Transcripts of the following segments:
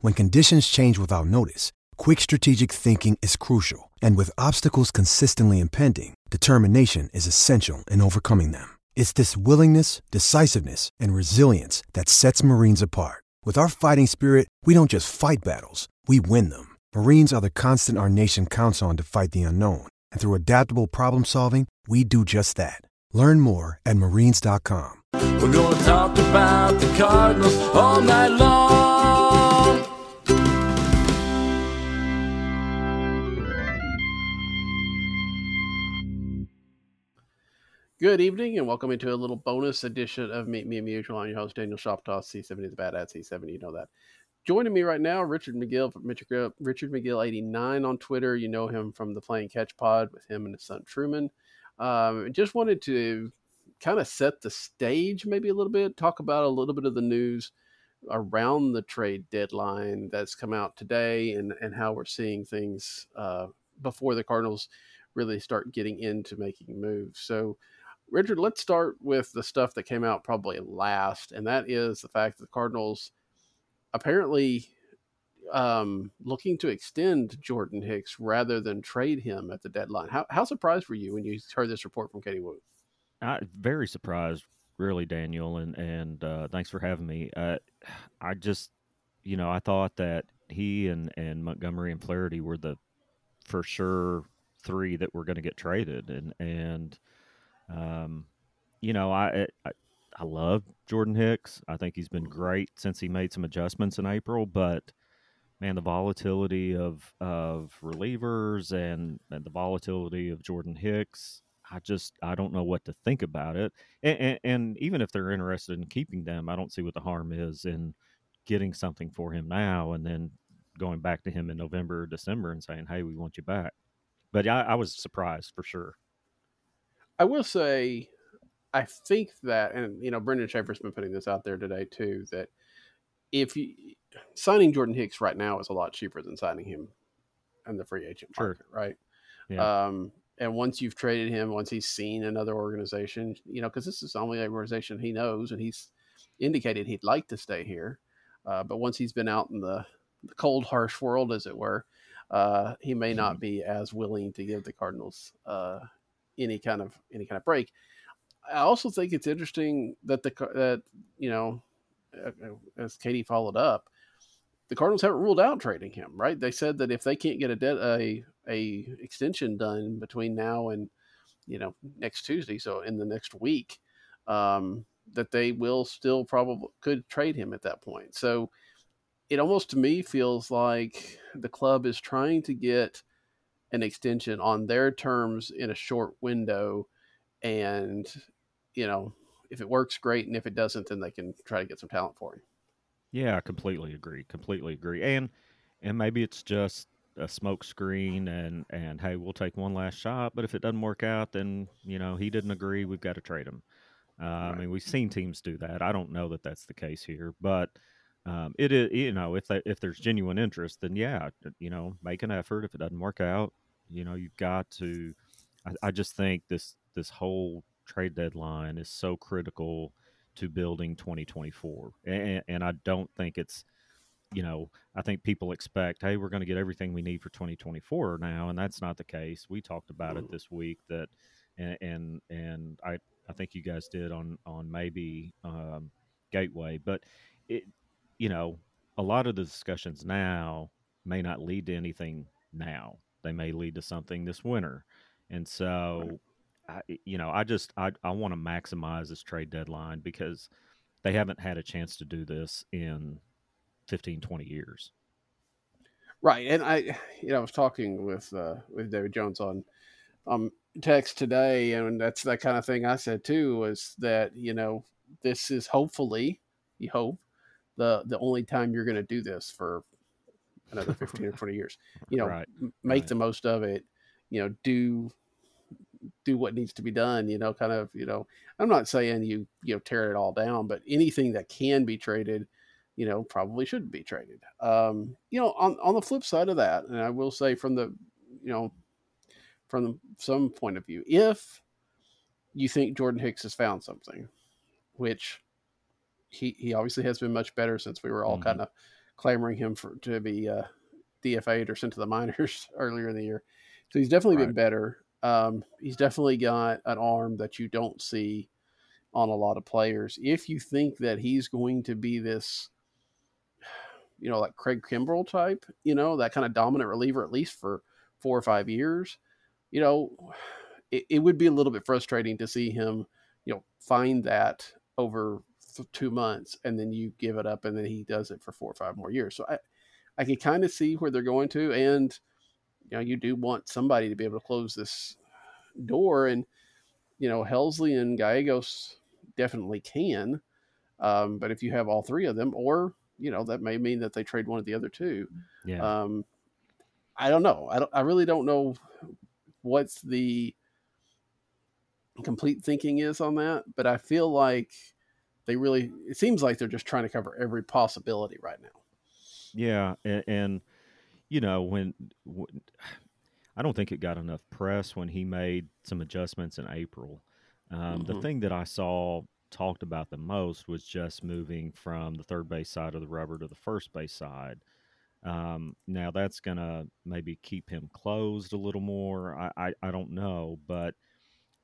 When conditions change without notice, quick strategic thinking is crucial. And with obstacles consistently impending, determination is essential in overcoming them. It's this willingness, decisiveness, and resilience that sets Marines apart. With our fighting spirit, we don't just fight battles, we win them. Marines are the constant our nation counts on to fight the unknown. And through adaptable problem solving, we do just that. Learn more at marines.com. We're gonna talk about the Cardinals all night long. Good evening and welcome into a little bonus edition of Meet Me Musial. I'm your host, Daniel Shoptaw, C70 the Bat at C70, you know that. Joining me right now, Richard McGill Richard McGill89 on Twitter. You know him from the Playing Catch Pod with him and his son Truman. Um, just wanted to kind of set the stage maybe a little bit, talk about a little bit of the news around the trade deadline that's come out today and, and how we're seeing things uh, before the Cardinals really start getting into making moves. So, Richard, let's start with the stuff that came out probably last, and that is the fact that the Cardinals apparently um, looking to extend Jordan Hicks rather than trade him at the deadline. How, how surprised were you when you heard this report from Katie Woo? I very surprised, really, Daniel, and and uh, thanks for having me. Uh, I just, you know, I thought that he and and Montgomery and Flaherty were the for sure three that were going to get traded, and and um, you know, I, I I love Jordan Hicks. I think he's been great since he made some adjustments in April, but man, the volatility of of relievers and, and the volatility of Jordan Hicks, I just I don't know what to think about it. And, and, and even if they're interested in keeping them, I don't see what the harm is in getting something for him now and then going back to him in November or December and saying, "Hey, we want you back." But I, I was surprised for sure. I will say, I think that, and you know, Brendan Schaefer's been putting this out there today too, that if you signing Jordan Hicks right now is a lot cheaper than signing him in the free agent Sure. market, right? Yeah. Um, and once you've traded him, once he's seen another organization, you know, because this is the only organization he knows, and he's indicated he'd like to stay here. Uh, but once he's been out in the, the cold, harsh world, as it were, uh, he may not be as willing to give the Cardinals uh, any kind of any kind of break. I also think it's interesting that the that you know, uh, uh, as Katie followed up, the Cardinals haven't ruled out trading him. Right? They said that if they can't get a debt a a extension done between now and you know next Tuesday, so in the next week, um, that they will still probably could trade him at that point. So it almost to me feels like the club is trying to get an extension on their terms in a short window and you know if it works great and if it doesn't then they can try to get some talent for him Yeah, I completely agree. Completely agree. And and maybe it's just a smoke screen and and hey, we'll take one last shot, but if it doesn't work out, then you know he didn't agree. We've got to trade him. Uh, right. I mean, we've seen teams do that. I don't know that that's the case here, but um, it is. You know, if they, if there's genuine interest, then yeah, you know, make an effort. If it doesn't work out, you know, you've got to. I, I just think this this whole trade deadline is so critical to building 2024, and, and I don't think it's you know, I think people expect, hey, we're going to get everything we need for 2024 now, and that's not the case. We talked about it this week that, and and, and I I think you guys did on on maybe um, Gateway, but it, you know, a lot of the discussions now may not lead to anything now. They may lead to something this winter, and so. I, you know, I just I, I want to maximize this trade deadline because they haven't had a chance to do this in 15, 20 years. Right. And I, you know, I was talking with, uh, with David Jones on, um, text today. And that's that kind of thing I said too, was that, you know, this is hopefully, you hope, the, the only time you're going to do this for another 15 or 20 years, you know, right. make right. the most of it, you know, do, do what needs to be done, you know, kind of, you know, I'm not saying you, you know, tear it all down, but anything that can be traded, you know, probably shouldn't be traded. Um, you know, on, on the flip side of that, and I will say from the, you know, from the, some point of view, if you think Jordan Hicks has found something, which he, he obviously has been much better since we were all mm-hmm. kind of clamoring him for to be uh, DFA'd or sent to the minors earlier in the year. So he's definitely right. been better. Um, he's definitely got an arm that you don't see on a lot of players. If you think that he's going to be this you know, like Craig Kimbrel type, you know, that kind of dominant reliever at least for four or five years, you know, it, it would be a little bit frustrating to see him, you know, find that over th- two months and then you give it up and then he does it for four or five more years. So I, I can kind of see where they're going to, and you know, you do want somebody to be able to close this door, and you know, Helsley and Gallegos definitely can. Um, but if you have all three of them, or you know that may mean that they trade one of the other two. Yeah. Um, I don't know. I don't. I really don't know what's the complete thinking is on that, but I feel like they really. It seems like they're just trying to cover every possibility right now. Yeah, and, and you know when, when I don't think it got enough press when he made some adjustments in April. Um, mm-hmm. The thing that I saw talked about the most was just moving from the third base side of the rubber to the first base side. Um, now that's going to maybe keep him closed a little more. I, I, I don't know, but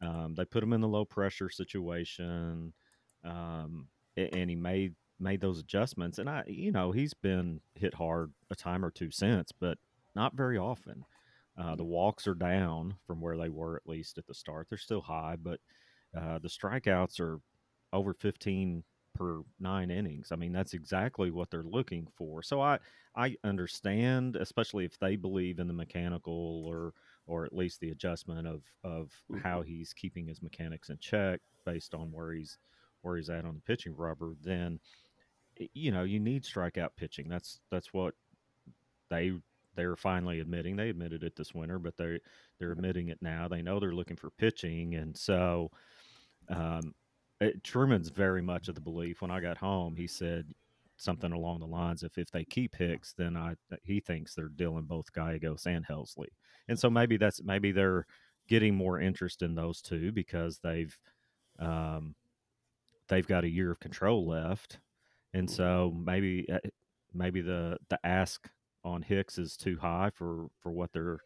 um, they put him in the low pressure situation, um, and he made made those adjustments. And I, you know, he's been hit hard a time or two since, but not very often. Uh, the walks are down from where they were at least at the start. They're still high, but uh, the strikeouts are over 15 per nine innings. I mean, that's exactly what they're looking for. So I I understand, especially if they believe in the mechanical or or at least the adjustment of of mm-hmm. how he's keeping his mechanics in check based on where he's where he's at on the pitching rubber. Then you know you need strikeout pitching. That's that's what they they're finally admitting. They admitted it this winter, but they they're admitting it now. They know they're looking for pitching, and so. Um, it, Truman's very much of the belief. When I got home, he said something along the lines of, "If they keep Hicks, then I he thinks they're dealing both Gallegos and Helsley." And so maybe that's maybe they're getting more interest in those two because they've um, they've got a year of control left, and so maybe uh, maybe the the ask on Hicks is too high for for what they're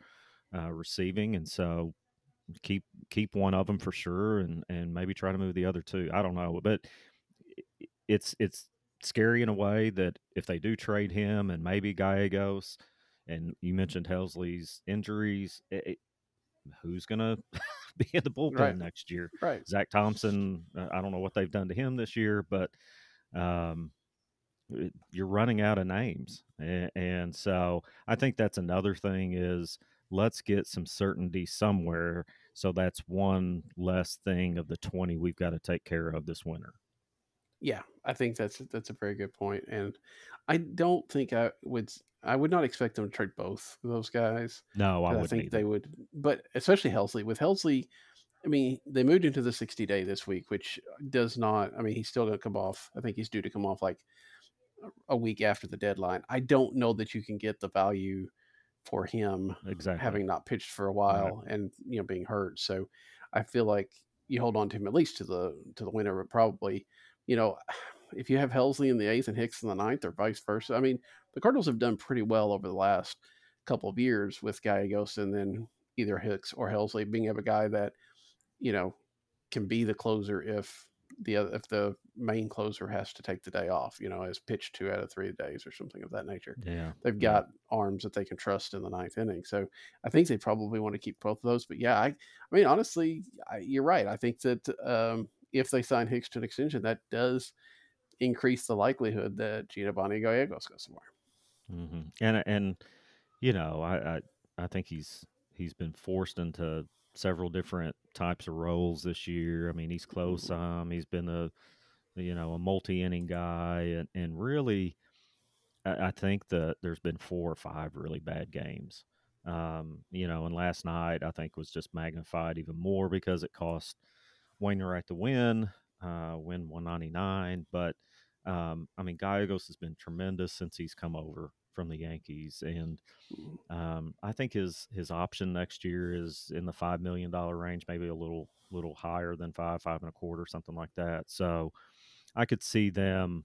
uh, receiving, and so keep keep one of them for sure, and and maybe try to move the other two. I don't know, but it's it's scary in a way that if they do trade him and maybe Gallegos, and you mentioned Helsley's injuries, it, who's going to be in the bullpen right. next year? Right. Zack Thompson, uh, I don't know what they've done to him this year, but um, you're running out of names, and, and so I think that's another thing is let's get some certainty somewhere so that's one less thing of the 20 we've got to take care of this winter Yeah, I think that's that's a very good point, and I don't think I would. I would not expect them to trade both of those guys. No, I, wouldn't think either. they would, but especially Helsley. With Helsley, I mean, they moved into the 60 day this week, which does not. I mean, he's still going to come off. I think he's due to come off like a- week after the deadline. I don't know that you can get the value for him Exactly. having not pitched for a while and you know being hurt. So I feel like you hold on to him at least to the to the winter, but probably you know if you have Helsley in the eighth and Hicks in the ninth, or vice versa. I mean, the Cardinals have done pretty well over the last couple of years with Gallegos and then either Hicks or Helsley being able a guy that you know can be the closer if the if the main closer has to take the day off, you know, as pitched two out of three days or something of that nature. Yeah. They've yeah. got arms that they can trust in the ninth inning. So I think they probably want to keep both of those. But yeah, I, I mean, honestly, I, you're right. I think that um, if they sign Hicks to an extension, that does increase the likelihood that Giovanni Gallegos goes somewhere. hmm And and you know, I, I I think he's he's been forced into several different types of roles this year. I mean, he's close some. He's been a you know a multi inning guy, and and really, I, I think that there's been four or five really bad games. Um, you know, and last night I think was just magnified even more because it cost Wainwright to win, uh, win 199. But um, I mean, Gallegos has been tremendous since he's come over from the Yankees, and um, I think his his option next year is in the five million dollar range, maybe a little little higher than five, five and a quarter, something like that. So I could see them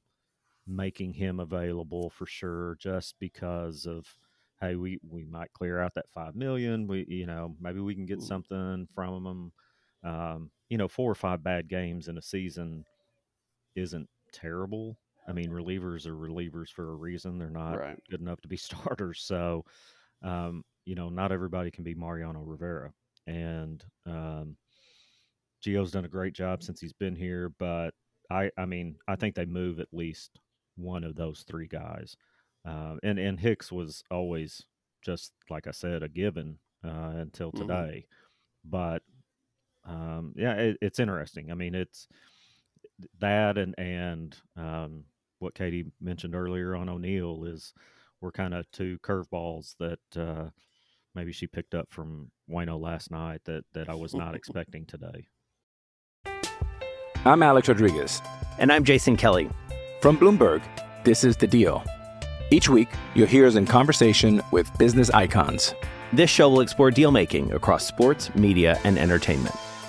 making him available for sure, just because of hey, we we might clear out that five million. We you know maybe we can get something from him. Um, you know, four or five bad games in a season isn't terrible. I mean, relievers are relievers for a reason. They're not Right. good enough to be starters. So, um, you know, not everybody can be Mariano Rivera. And um, Gio's done a great job since he's been here. But I, I mean, I think they move at least one of those three guys. Um, and and Hicks was always just like I said, a given uh, until Mhm. today. But um, yeah, it, it's interesting. I mean, it's that and and um, what Katie mentioned earlier on O'Neill is we're kind of two curveballs that uh, maybe she picked up from Wayno last night that that I was not expecting today. I'm Alex Rodriguez. And I'm Jason Kelly. From Bloomberg, this is The Deal. Each week, you'll hear us in conversation with business icons. This show will explore deal making across sports, media, and entertainment.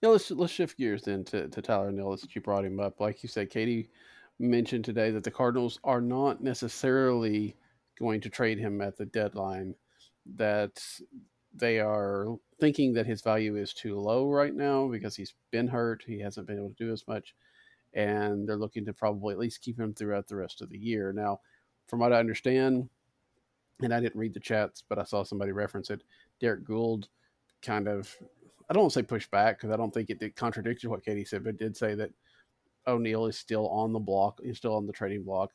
Yeah, let's let's shift gears then to, to Tyler O'Neill since you brought him up. Like you said, Katie mentioned today that the Cardinals are not necessarily going to trade him at the deadline. That they are thinking that his value is too low right now because he's been hurt. He hasn't been able to do as much, and they're looking to probably at least keep him throughout the rest of the year. Now, from what I understand, and I didn't read the chats, but I saw somebody reference it. Derrick Goold kind of I don't want to say push back because I don't think it did contradict what Katie said, but did say that O'Neill is still on the block. He's still on the trading block.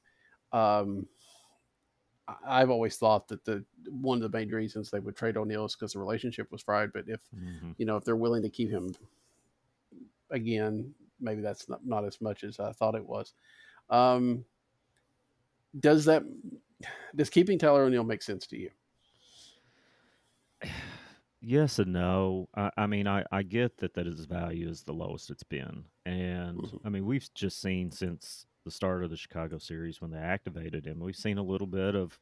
Um, I've always thought that the one of the main reasons they would trade O'Neill is because the relationship was fried. But if Mhm. you know if they're willing to keep him again, maybe that's not, not as much as I thought it was. Um, does that does keeping Tyler O'Neill make sense to you? Yes and no. I, I mean, I, I get that that his value is the lowest it's been, and Mhm. I mean we've just seen since the start of the Chicago series when they activated him, we've seen a little bit of.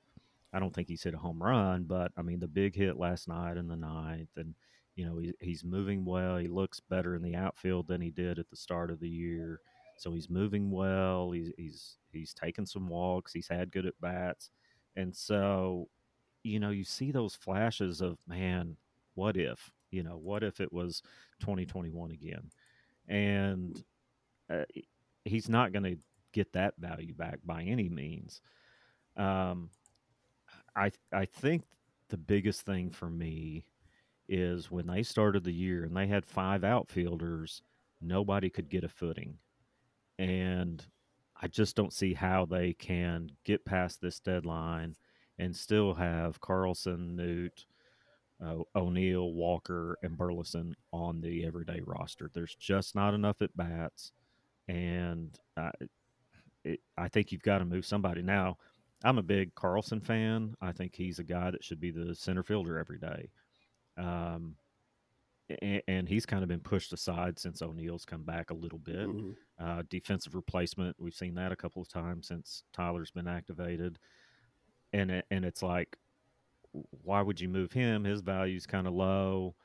I don't think he's hit a home run, but I mean the big hit last night in the ninth, and You know, he, he's moving well. He looks better in the outfield than he did at the start of the year. So he's moving well. He's he's he's taken some walks. He's had good at bats, and so you know you see those flashes of man, what if you know what if it was 2021 again, and uh, he's not going to get that value back by any means. Um, I I think the biggest thing for me is when they started the year and they had five outfielders, nobody could get a footing. And I just don't see how they can get past this deadline and still have Carlson, Noot, uh, O'Neill, Walker, and Burleson on the everyday roster. There's just not enough at bats. And I, it, I think you've got to move somebody. Now, I'm a big Carlson fan. I think he's a guy that should be the center fielder every day. Um, and, and, he's kind of been pushed aside since O'Neill's come back a little bit. Mm-hmm. Uh, defensive replacement, we've seen that a couple of times since Tyler's been activated, and it, and it's like, why would you move him? His value's kind of low,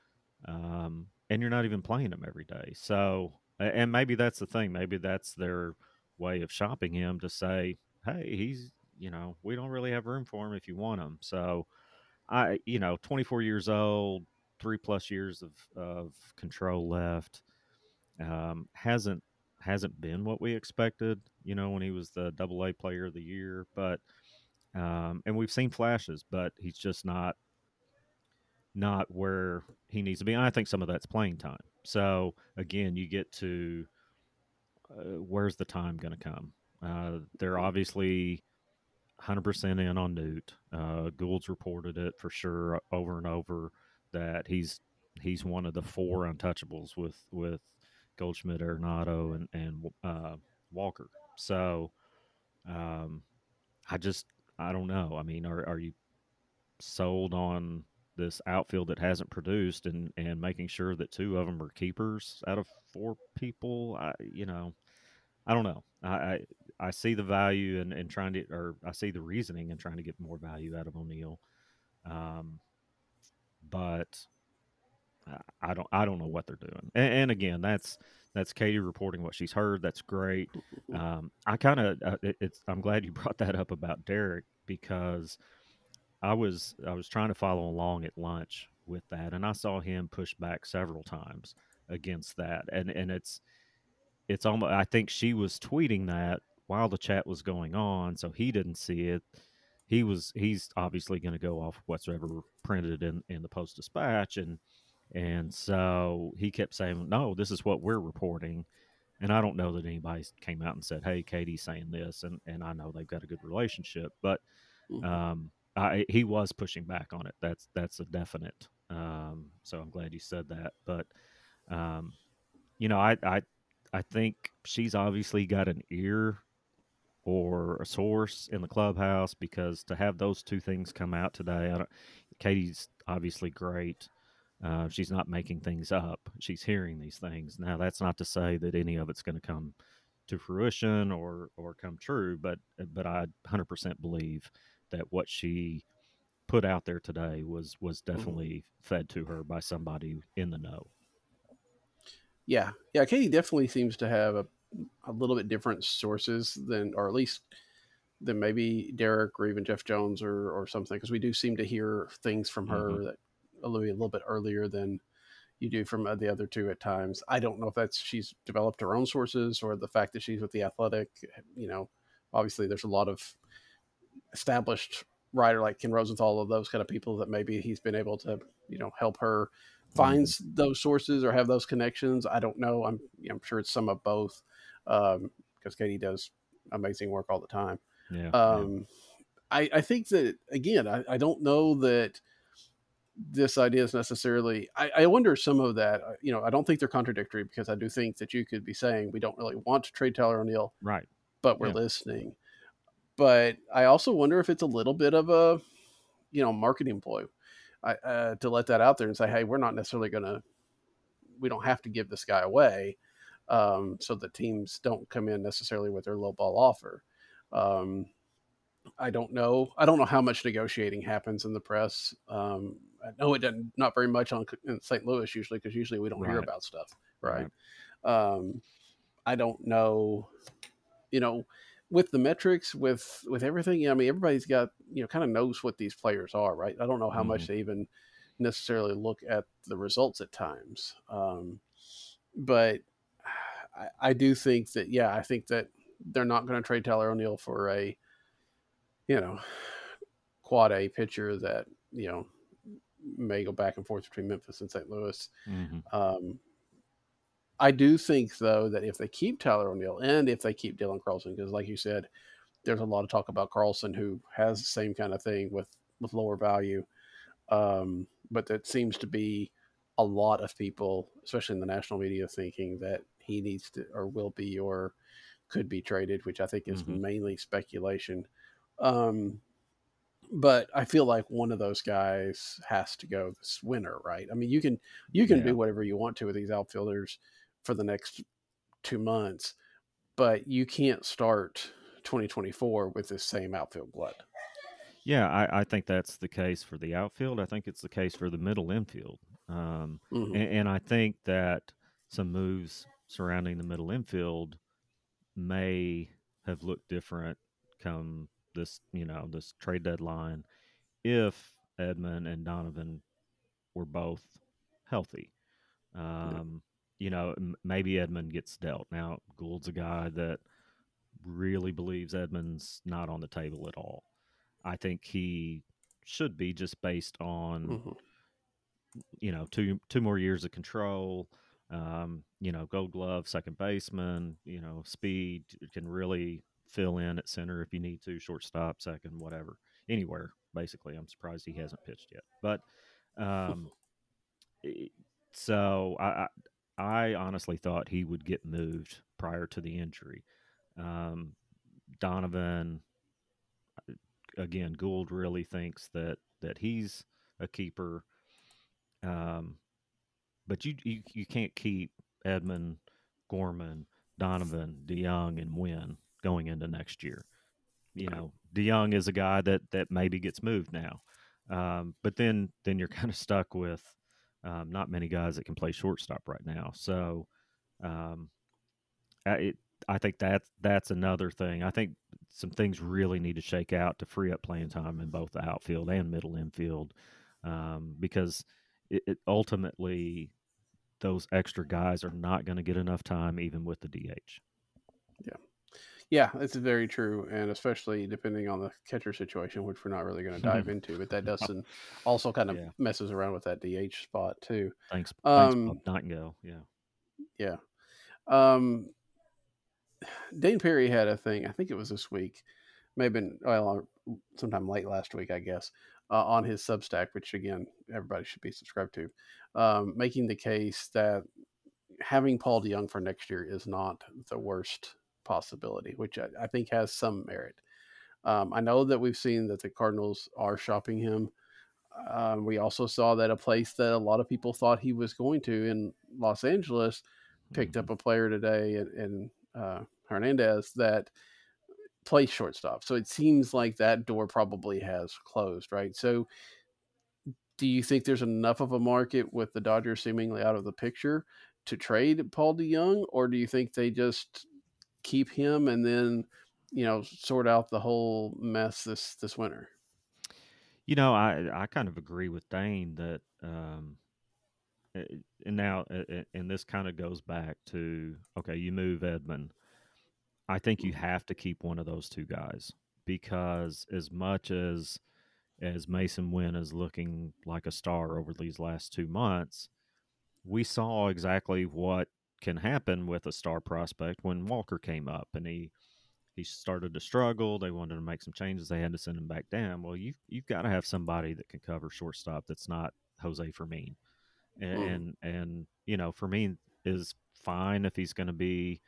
um, and you're not even playing him every day. So, and maybe that's the thing. Maybe that's their way of shopping him to say, hey, he's you know we don't really have room for him if you want him. So I, you know, 24 years old, three plus years of, of control left. Um, hasn't hasn't been what we expected, you know, when he was the double A player of the year. But um, and we've seen flashes, but he's just not not where he needs to be. And I think some of that's playing time. So again, you get to uh, where's the time going to come? Uh, they're obviously 100% in on Noot. Uh, Goold's reported it for sure over and over that he's he's one of the four untouchables with with Goldschmidt, Arenado, and and uh, Walker. So, um, I just I don't know. I mean, are are you sold on this outfield that hasn't produced and and making sure that two of them are keepers out of four people? I you know, I don't know. I, I, I see the value and and trying to, or I see the reasoning and trying to get more value out of O'Neill. Um, but I don't I don't know what they're doing. And, and, again, that's that's Katie reporting what she's heard. That's great. Um, I kind of uh, it, it's I'm glad you brought that up about Derrick because I was I was trying to follow along at lunch with that, and I saw him push back several times against that, and and it's it's almost I think she was tweeting that while the chat was going on, so he didn't see it. He was he's obviously going to go off whatsoever printed in in the Post Dispatch, and and so he kept saying, "No, this is what we're reporting." And I don't know that anybody came out and said, "Hey, Katie's saying this," and and I know they've got a good relationship, but mm-hmm. um, I, he was pushing back on it. That's that's a definite. Um, so I'm glad you said that. But um, you know, I I I think she's obviously got an ear or a source in the clubhouse because to have those two things come out today, I don't. Katie's obviously great. Uh, she's not making things up. She's hearing these things. Now, that's not to say that any of it's going to come to fruition or or come true, but but I 100% believe that what she put out there today was was mm-hmm. definitely mm-hmm. fed to her by somebody in the know. Yeah, yeah. Katie definitely seems to have a, a little bit different sources than, or at least than maybe Derrick or even Jeff Jones or or something, because we do seem to hear things from her mm-hmm. that a little, a little bit earlier than you do from uh, the other two at times. I don't know if that's she's developed her own sources or the fact that she's with the Athletic. You know, obviously there's a lot of established writer like Ken Rosenthal of those kind of people that maybe he's been able to you know help her finds mm-hmm. those sources or have those connections. I don't know. I'm I'm sure it's some of both because um, Katie does amazing work all the time. Yeah. Um, yeah. I, I think that again, I, I don't know that this idea is necessarily. I, I wonder some of that. Uh, you know, I don't think they're contradictory because I do think that you could be saying we don't really want to trade Tyler O'Neill, right? But we're yeah. listening. But I also wonder if it's a little bit of a, you know, marketing ploy uh, to let that out there and say, hey, we're not necessarily going to, we don't have to give this guy away, um, so the teams don't come in necessarily with their low ball offer. Um, I don't know. I don't know how much negotiating happens in the press. Um, I know it doesn't not very much on in St. Louis usually because usually we don't hear about stuff, right? Um, I don't know, you know, with the metrics, with with everything. I mean, everybody's got you know kind of knows what these players are, right? I don't know how much Mhm. they even necessarily look at the results at times, um, but I, I do think that yeah, I think that they're not going to trade Tyler O'Neill for a you know quad A pitcher that you know may go back and forth between Memphis and St. Louis. Mhm. Um, I do think though that if they keep Tyler O'Neill and if they keep Dylan Carlson, because like you said, there's a lot of talk about Carlson who has the same kind of thing with with lower value, um, but that seems to be a lot of people, especially in the national media, thinking that he needs to or will be or could be traded, which I think is Mhm. mainly speculation. Um, but I feel like one of those guys has to go this winter, right? I mean, you can you can Yeah. do whatever you want to with these outfielders for the next two months, but you can't start 2024 with this same outfield blood. Yeah, I, I think that's the case for the outfield. I think it's the case for the middle infield. Um, Mhm. and, and I think that some moves surrounding the middle infield may have looked different come this, you know, this trade deadline if Edman and Donovan were both healthy. Um, You know, m- maybe Edman gets dealt. Now, Goold's a guy that really believes Edman's not on the table at all. I think he should be just based on Mhm. you know two two more years of control. Um, you know, Gold Glove, second baseman. You know, speed can really fill in at center if you need to, shortstop, second, whatever, anywhere. Basically, I'm surprised he hasn't pitched yet. But um, so I, I I honestly thought he would get moved prior to the injury. Um, Donovan, uh, again, Goold really thinks that that he's a keeper. Um, but you, you you can't keep Edman, Gorman, Donovan, DeJong, and Winn going into next year. You know, DeJong is a guy that that maybe gets moved now, um, but then then you're kind of stuck with um, not many guys that can play shortstop right now. So um, I, it, I think that that's another thing. I think some things really need to shake out to free up playing time in both the outfield and middle infield, um, because it, it ultimately those extra guys are not going to get enough time even with the DH. Yeah. Yeah, it's very true, and especially depending on the catcher situation, which we're not really going to dive into, but that does some, also kind of Yeah. messes around with that DH spot too. Thanks, thanks Um, Bob Nightingale. Yeah. Yeah. Um, Dayn Perry had a thing. I think it was this week, maybe well, sometime late last week, I guess, uh, on his Substack, which again everybody should be subscribed to, um, making the case that having Paul DeJong for next year is not the worst possibility, which I, I think has some merit. Um, I know that we've seen that the Cardinals are shopping him. Um, we also saw that a place that a lot of people thought he was going to in Los Angeles picked up a player today in, in uh, Hernandez that plays shortstop. So it seems like that door probably has closed, right? So do you think there's enough of a market with the Dodgers seemingly out of the picture to trade Paul DeJong, or do you think they just keep him and then you know sort out the whole mess this this winter? You know, I I kind of agree with Dayn that, um, eh, and now eh, eh, and this kind of goes back to okay, you move Edman. I think you have to keep one of those two guys because as much as as Masyn Winn is looking like a star over these last two months, we saw exactly what can happen with a star prospect when Walker came up and he he started to struggle. They wanted to make some changes. They had to send him back down. Well, you you've got to have somebody that can cover shortstop that's not Jose Fermin, and Mhm. and, and you know Fermin is fine if he's going to be.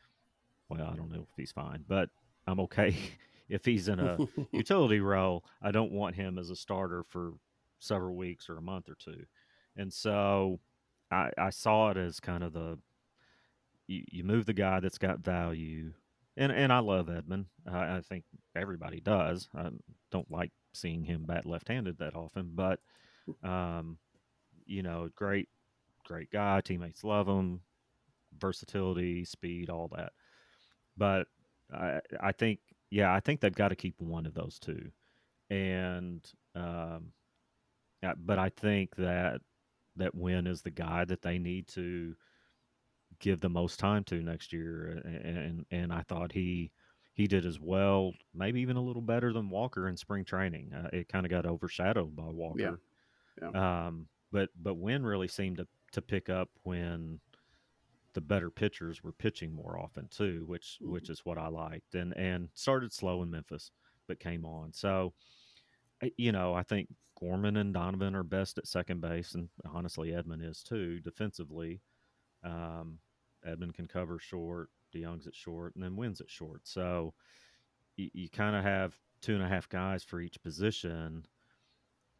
Well, I don't know if he's fine, but I'm okay if he's in a utility role. I don't want him as a starter for several weeks or a month or two, and so I, I saw it as kind of the you, you move the guy that's got value and and I love Edman. I, I think everybody does. I don't like seeing him bat left-handed that often, but Um, you know, great, great guy. Teammates love him. Versatility, speed, all that. But I, I think, yeah, I think they've got to keep one of those two. And, um, but I think that that Winn is the guy that they need to give the most time to next year. And and, and I thought he he did as well, maybe even a little better than Walker in spring training. Uh, it kind of got overshadowed by Walker. Yeah. yeah. Um, but but Winn really seemed to to pick up when the better pitchers were pitching more often too, which mm-hmm. which is what I liked. And and started slow in Memphis, but came on. So you know, I think Gorman and Donovan are best at second base, and honestly, Edman is too defensively. Um, Edman can cover short, DeJong's at short, and then Winn's at short. So you, you kind of have two and a half guys for each position,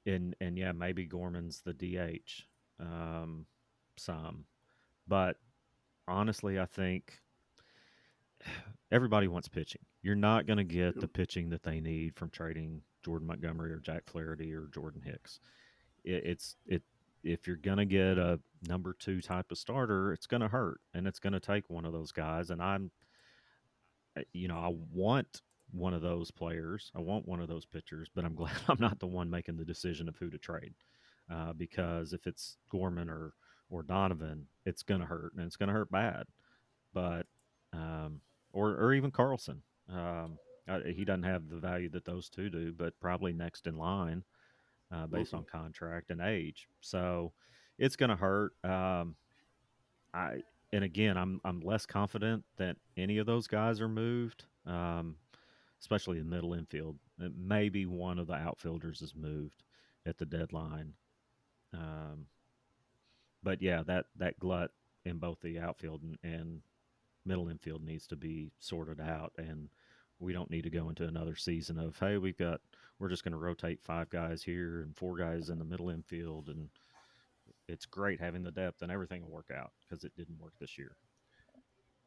and and yeah, maybe Gorman's the DH, um, some, but honestly, I think everybody wants pitching. You're not going to get the pitching that they need from trading Jordan Montgomery or Jack Flaherty or Jordan Hicks. It, it's it if you're gonna get a number two type of starter, it's gonna hurt, and it's gonna take one of those guys. And I'm, you know, I want one of those players. I want one of those pitchers, but I'm glad I'm not the one making the decision of who to trade, uh, because if it's Gorman or or Donovan, it's gonna hurt, and it's gonna hurt bad. But um, or or even Carlson. Um, uh, he doesn't have the value that those two do, but probably next in line uh, based mm-hmm. on contract and age. So it's going to hurt. Um, I and again, I'm I'm less confident that any of those guys are moved, um, especially in middle infield. Maybe one of the outfielders is moved at the deadline. Um, but yeah, that that glut in both the outfield and, and middle infield needs to be sorted out and we don't need to go into another season of hey we've got we're just going to rotate five guys here and four guys in the middle infield and it's great having the depth and everything will work out because it didn't work this year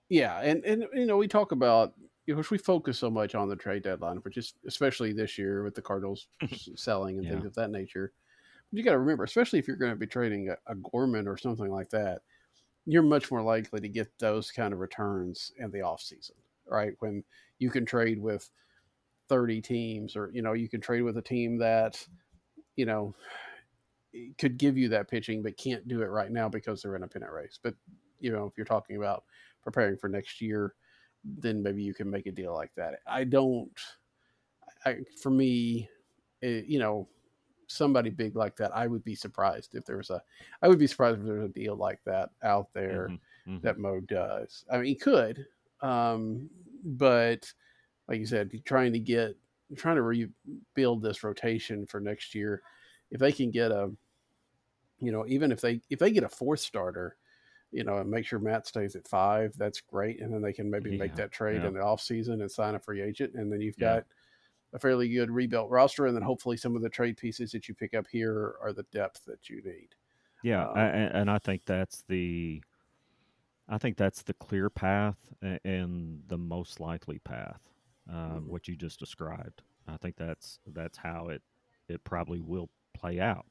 yeah and and you know we talk about you know we focus so much on the trade deadline which is especially this year with the cardinals selling and yeah. things of that nature but you got to remember especially if you're going to be trading a, a gorman or something like that you're much more likely to get those kind of returns in the off season right? When you can trade with 30 teams or, you know, you can trade with a team that, you know, could give you that pitching, but can't do it right now because they're in a pennant race. But, you know, if you're talking about preparing for next year, then maybe you can make a deal like that. I don't, I, for me, it, you know, somebody big like that, I would be surprised if there was a, I would be surprised if there was a deal like that out there mm-hmm, mm-hmm. that Mo does. I mean, he could, um, but like you said, trying to get trying to rebuild this rotation for next year. If they can get a, you know, even if they if they get a fourth starter, you know, and make sure Matz stays at five, that's great. And then they can maybe yeah, make that trade yeah. in the off season and sign a free agent, and then you've yeah. got a fairly good rebuilt roster, and then hopefully some of the trade pieces that you pick up here are the depth that you need. Yeah, um, and I think that's the I think that's the clear path and the most likely path, um, mm-hmm. what you just described. I think that's that's how it it probably will play out,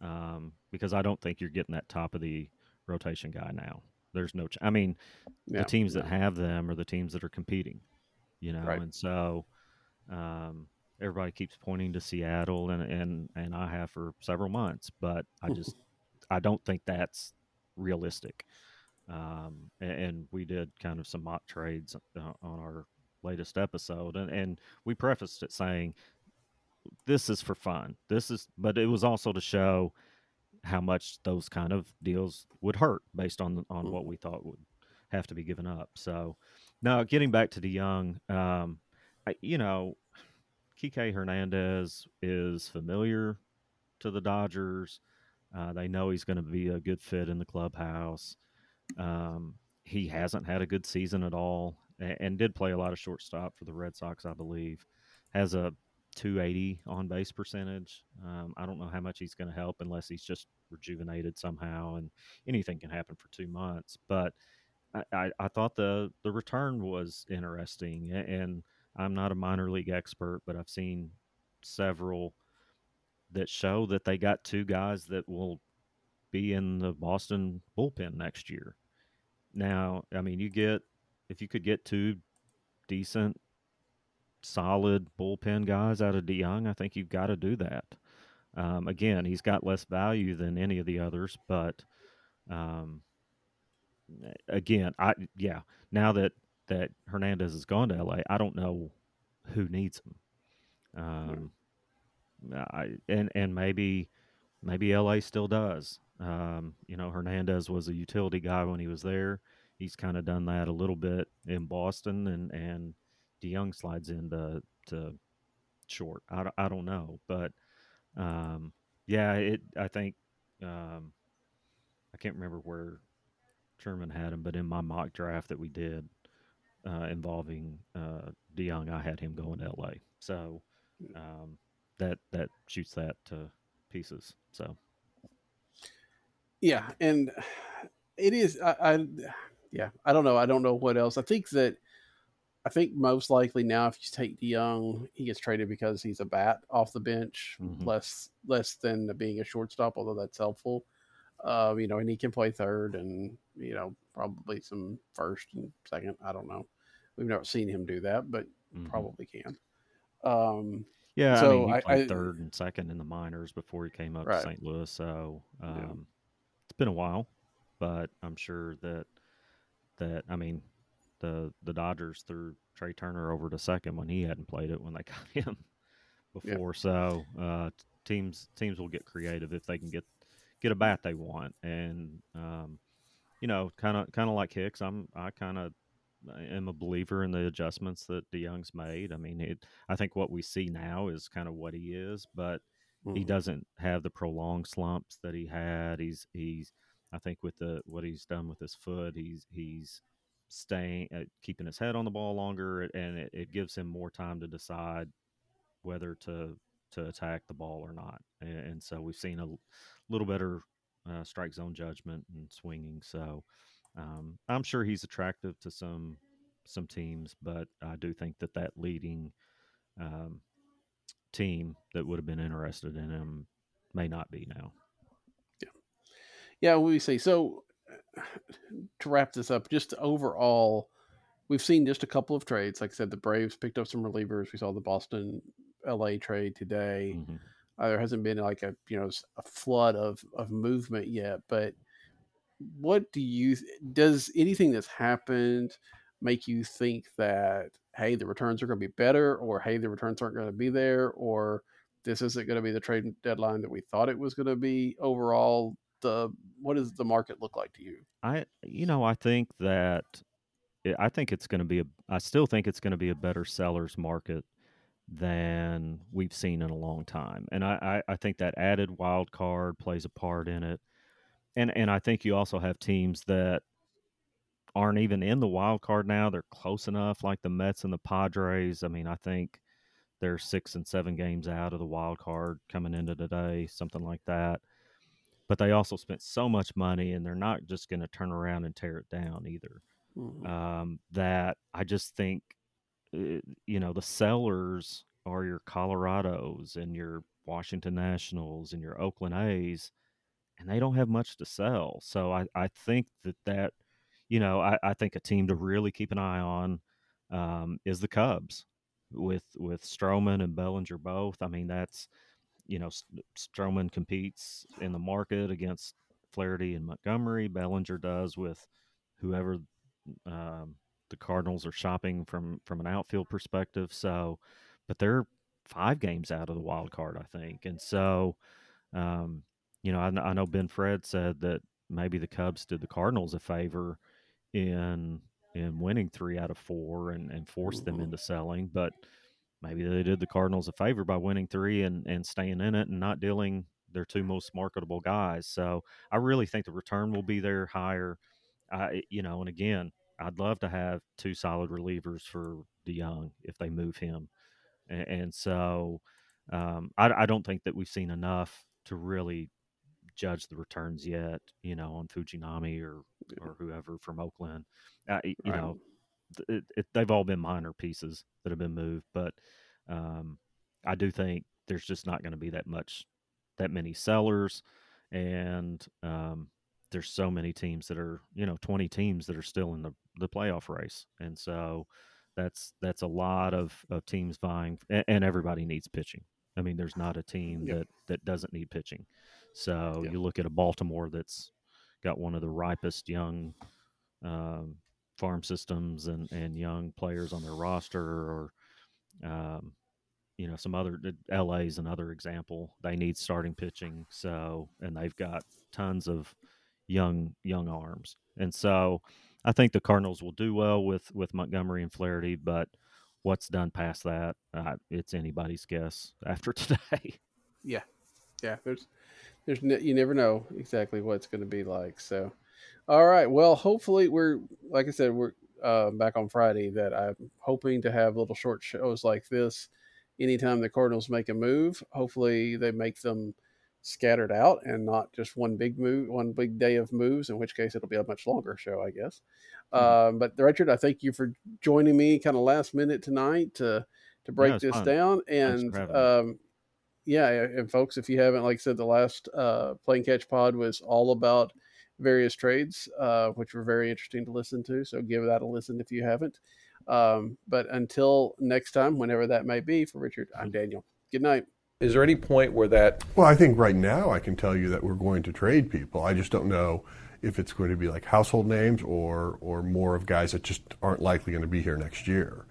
um, because I don't think you're getting that top of the rotation guy now. There's no, ch- I mean, yeah, the teams yeah. that have them are the teams that are competing, you know, right. and so um, everybody keeps pointing to Seattle, and and and I have for several months, but I just I don't think that's realistic. Um, and, and, we did kind of some mock trades uh, on our latest episode, and, and we prefaced it saying, "This is for fun. This is," but it was also to show how much those kind of deals would hurt based on on what we thought would have to be given up. So, now getting back to DeJong, um, I, you know, Kike Hernandez is familiar to the Dodgers. Uh, they know he's going to be a good fit in the clubhouse. Um, he hasn't had a good season at all, and, and, did play a lot of shortstop for the Red Sox, I believe. Has a 280 on base percentage. Um, I don't know how much he's going to help unless he's just rejuvenated somehow, and anything can happen for two months. But I, I, I thought the the return was interesting, and I'm not a minor league expert, but I've seen several that show that they got two guys that will be in the Boston bullpen next year. Now, I mean, you get if you could get two decent, solid bullpen guys out of DeJong, I think you've got to do that. Um, again, he's got less value than any of the others, but um, again, I yeah. Now that that Hernandez has gone to LA, I don't know who needs him. Um, I and and maybe maybe LA still does. Um, you know, Hernandez was a utility guy when he was there. He's kind of done that a little bit in Boston, and and DeJong slides into to short. I, I don't know, but um, yeah, it. I think um, I can't remember where Sherman had him, but in my mock draft that we did uh, involving uh, DeJong, I had him going to LA. So um, that that shoots that to pieces. So yeah, and it is. I, I yeah, I don't know. I don't know what else. I think that I think most likely now, if you take DeJong, he gets traded because he's a bat off the bench, mm-hmm. less less than being a shortstop. Although that's helpful, uh, you know, and he can play third and you know probably some first and second. I don't know. We've never seen him do that, but mm-hmm. probably can. Um, yeah, so I mean, he played I, third and second in the minors before he came up right. to St. Louis. So um. It's been a while, but I'm sure that that I mean the the Dodgers threw Trea Turner over to second when he hadn't played it when they got him before. Yeah. So uh, teams teams will get creative if they can get get a bat they want, and um, you know, kind of kind of like Hicks. I'm I kind of am a believer in the adjustments that DeJong's made. I mean, it, I think what we see now is kind of what he is, but mm-hmm. he doesn't have the prolonged slumps that he had. He's he's I think with the what he's done with his foot, he's he's staying uh, keeping his head on the ball longer, and it, it, gives him more time to decide whether to to attack the ball or not. And, and so we've seen a little better uh, strike zone judgment and swinging. So um, I'm sure he's attractive to some some teams, but I do think that that leading um, team that would have been interested in him may not be now. Yeah, yeah. We see. So to wrap this up, just overall, we've seen just a couple of trades. Like I said, the Braves picked up some relievers. We saw the Boston LA trade today. Mm-hmm. Uh, there hasn't been like a you know a flood of of movement yet, but what do you does anything that's happened make you think that hey the returns are going to be better or hey the returns aren't going to be there or this isn't going to be the trade deadline that we thought it was going to be overall the what does the market look like to you? I you know i think that eh, i think it's going to be a i still think it's going to be a better sellers market than we've seen in a long time and i i, I think that added wild card plays a part in it and and I think you also have teams that aren't even in the wild card now. They're close enough, like the Mets and the Padres. I mean, I think they're six and seven games out of the wild card coming into today, something like that. But they also spent so much money, and they're not just going to turn around and tear it down either. Mm-hmm. Um, that I just think, uh, you know, the sellers are your Colorados and your Washington Nationals and your Oakland A's and they don't have much to sell. So I, I think that that, you know, I, I think a team to really keep an eye on um, is the Cubs with with Stroman and Bellinger both. I mean, that's you know, Stroman competes in the market against Flaherty and Montgomery. Bellinger does with whoever um, the Cardinals are shopping from from an outfield perspective. So, but they're five games out of the wild card, I think, and so um, you know, I, I know Ben Fred said that maybe the Cubs did the Cardinals a favor in in winning three out of four and, and forced them mm-hmm. into selling, but maybe they did the Cardinals a favor by winning three and, and staying in it and not dealing their two most marketable guys. So I really think the return will be there higher. I, you know, and again, I'd love to have two solid relievers for DeJong if they move him. And, and so um, I, I, don't think that we've seen enough to really judge the returns yet, you know, on Fujinami or or whoever from Oakland. Uh, you right. know, it, it, they've all been minor pieces that have been moved, but um, I do think there's just not going to be that much that many sellers, and um, there's so many teams that are you know 20 teams that are still in the the playoff race, and so that's that's a lot of, of teams vying, and, and everybody needs pitching. I mean, there's not a team that that doesn't need pitching. So you look at a Baltimore that's got one of the ripest young um, farm systems and, and young players on their roster, or um, you know some other LA's another example. They need starting pitching, so and they've got tons of young young arms, and so I think the Cardinals will do well with with Montgomery and Flaherty, but what's done past that, uh, it's anybody's guess after today. Yeah, yeah. There's there's you never know exactly what it's going to be like. So, all right. Well, hopefully we're like I said we're uh, back on Friday. That I'm hoping to have little short shows like this anytime the Cardinals make a move. Hopefully they make them scattered out and not just one big move, one big day of moves. In which case it'll be a much longer show, I guess. Mm-hmm. Um, but Richard, I thank you for joining me kind of last minute tonight to to break yeah, this fun. down and um, yeah, and folks, if you haven't, like I said, the last uh, playing catch pod was all about various trades, uh, which were very interesting to listen to. So give that a listen if you haven't. Um, but until next time, whenever that may be, for Richard, I'm Daniel. Good night. Is there any point where that? Well, I think right now I can tell you that we're going to trade people. I just don't know if it's going to be like household names or or more of guys that just aren't likely going to be here next year.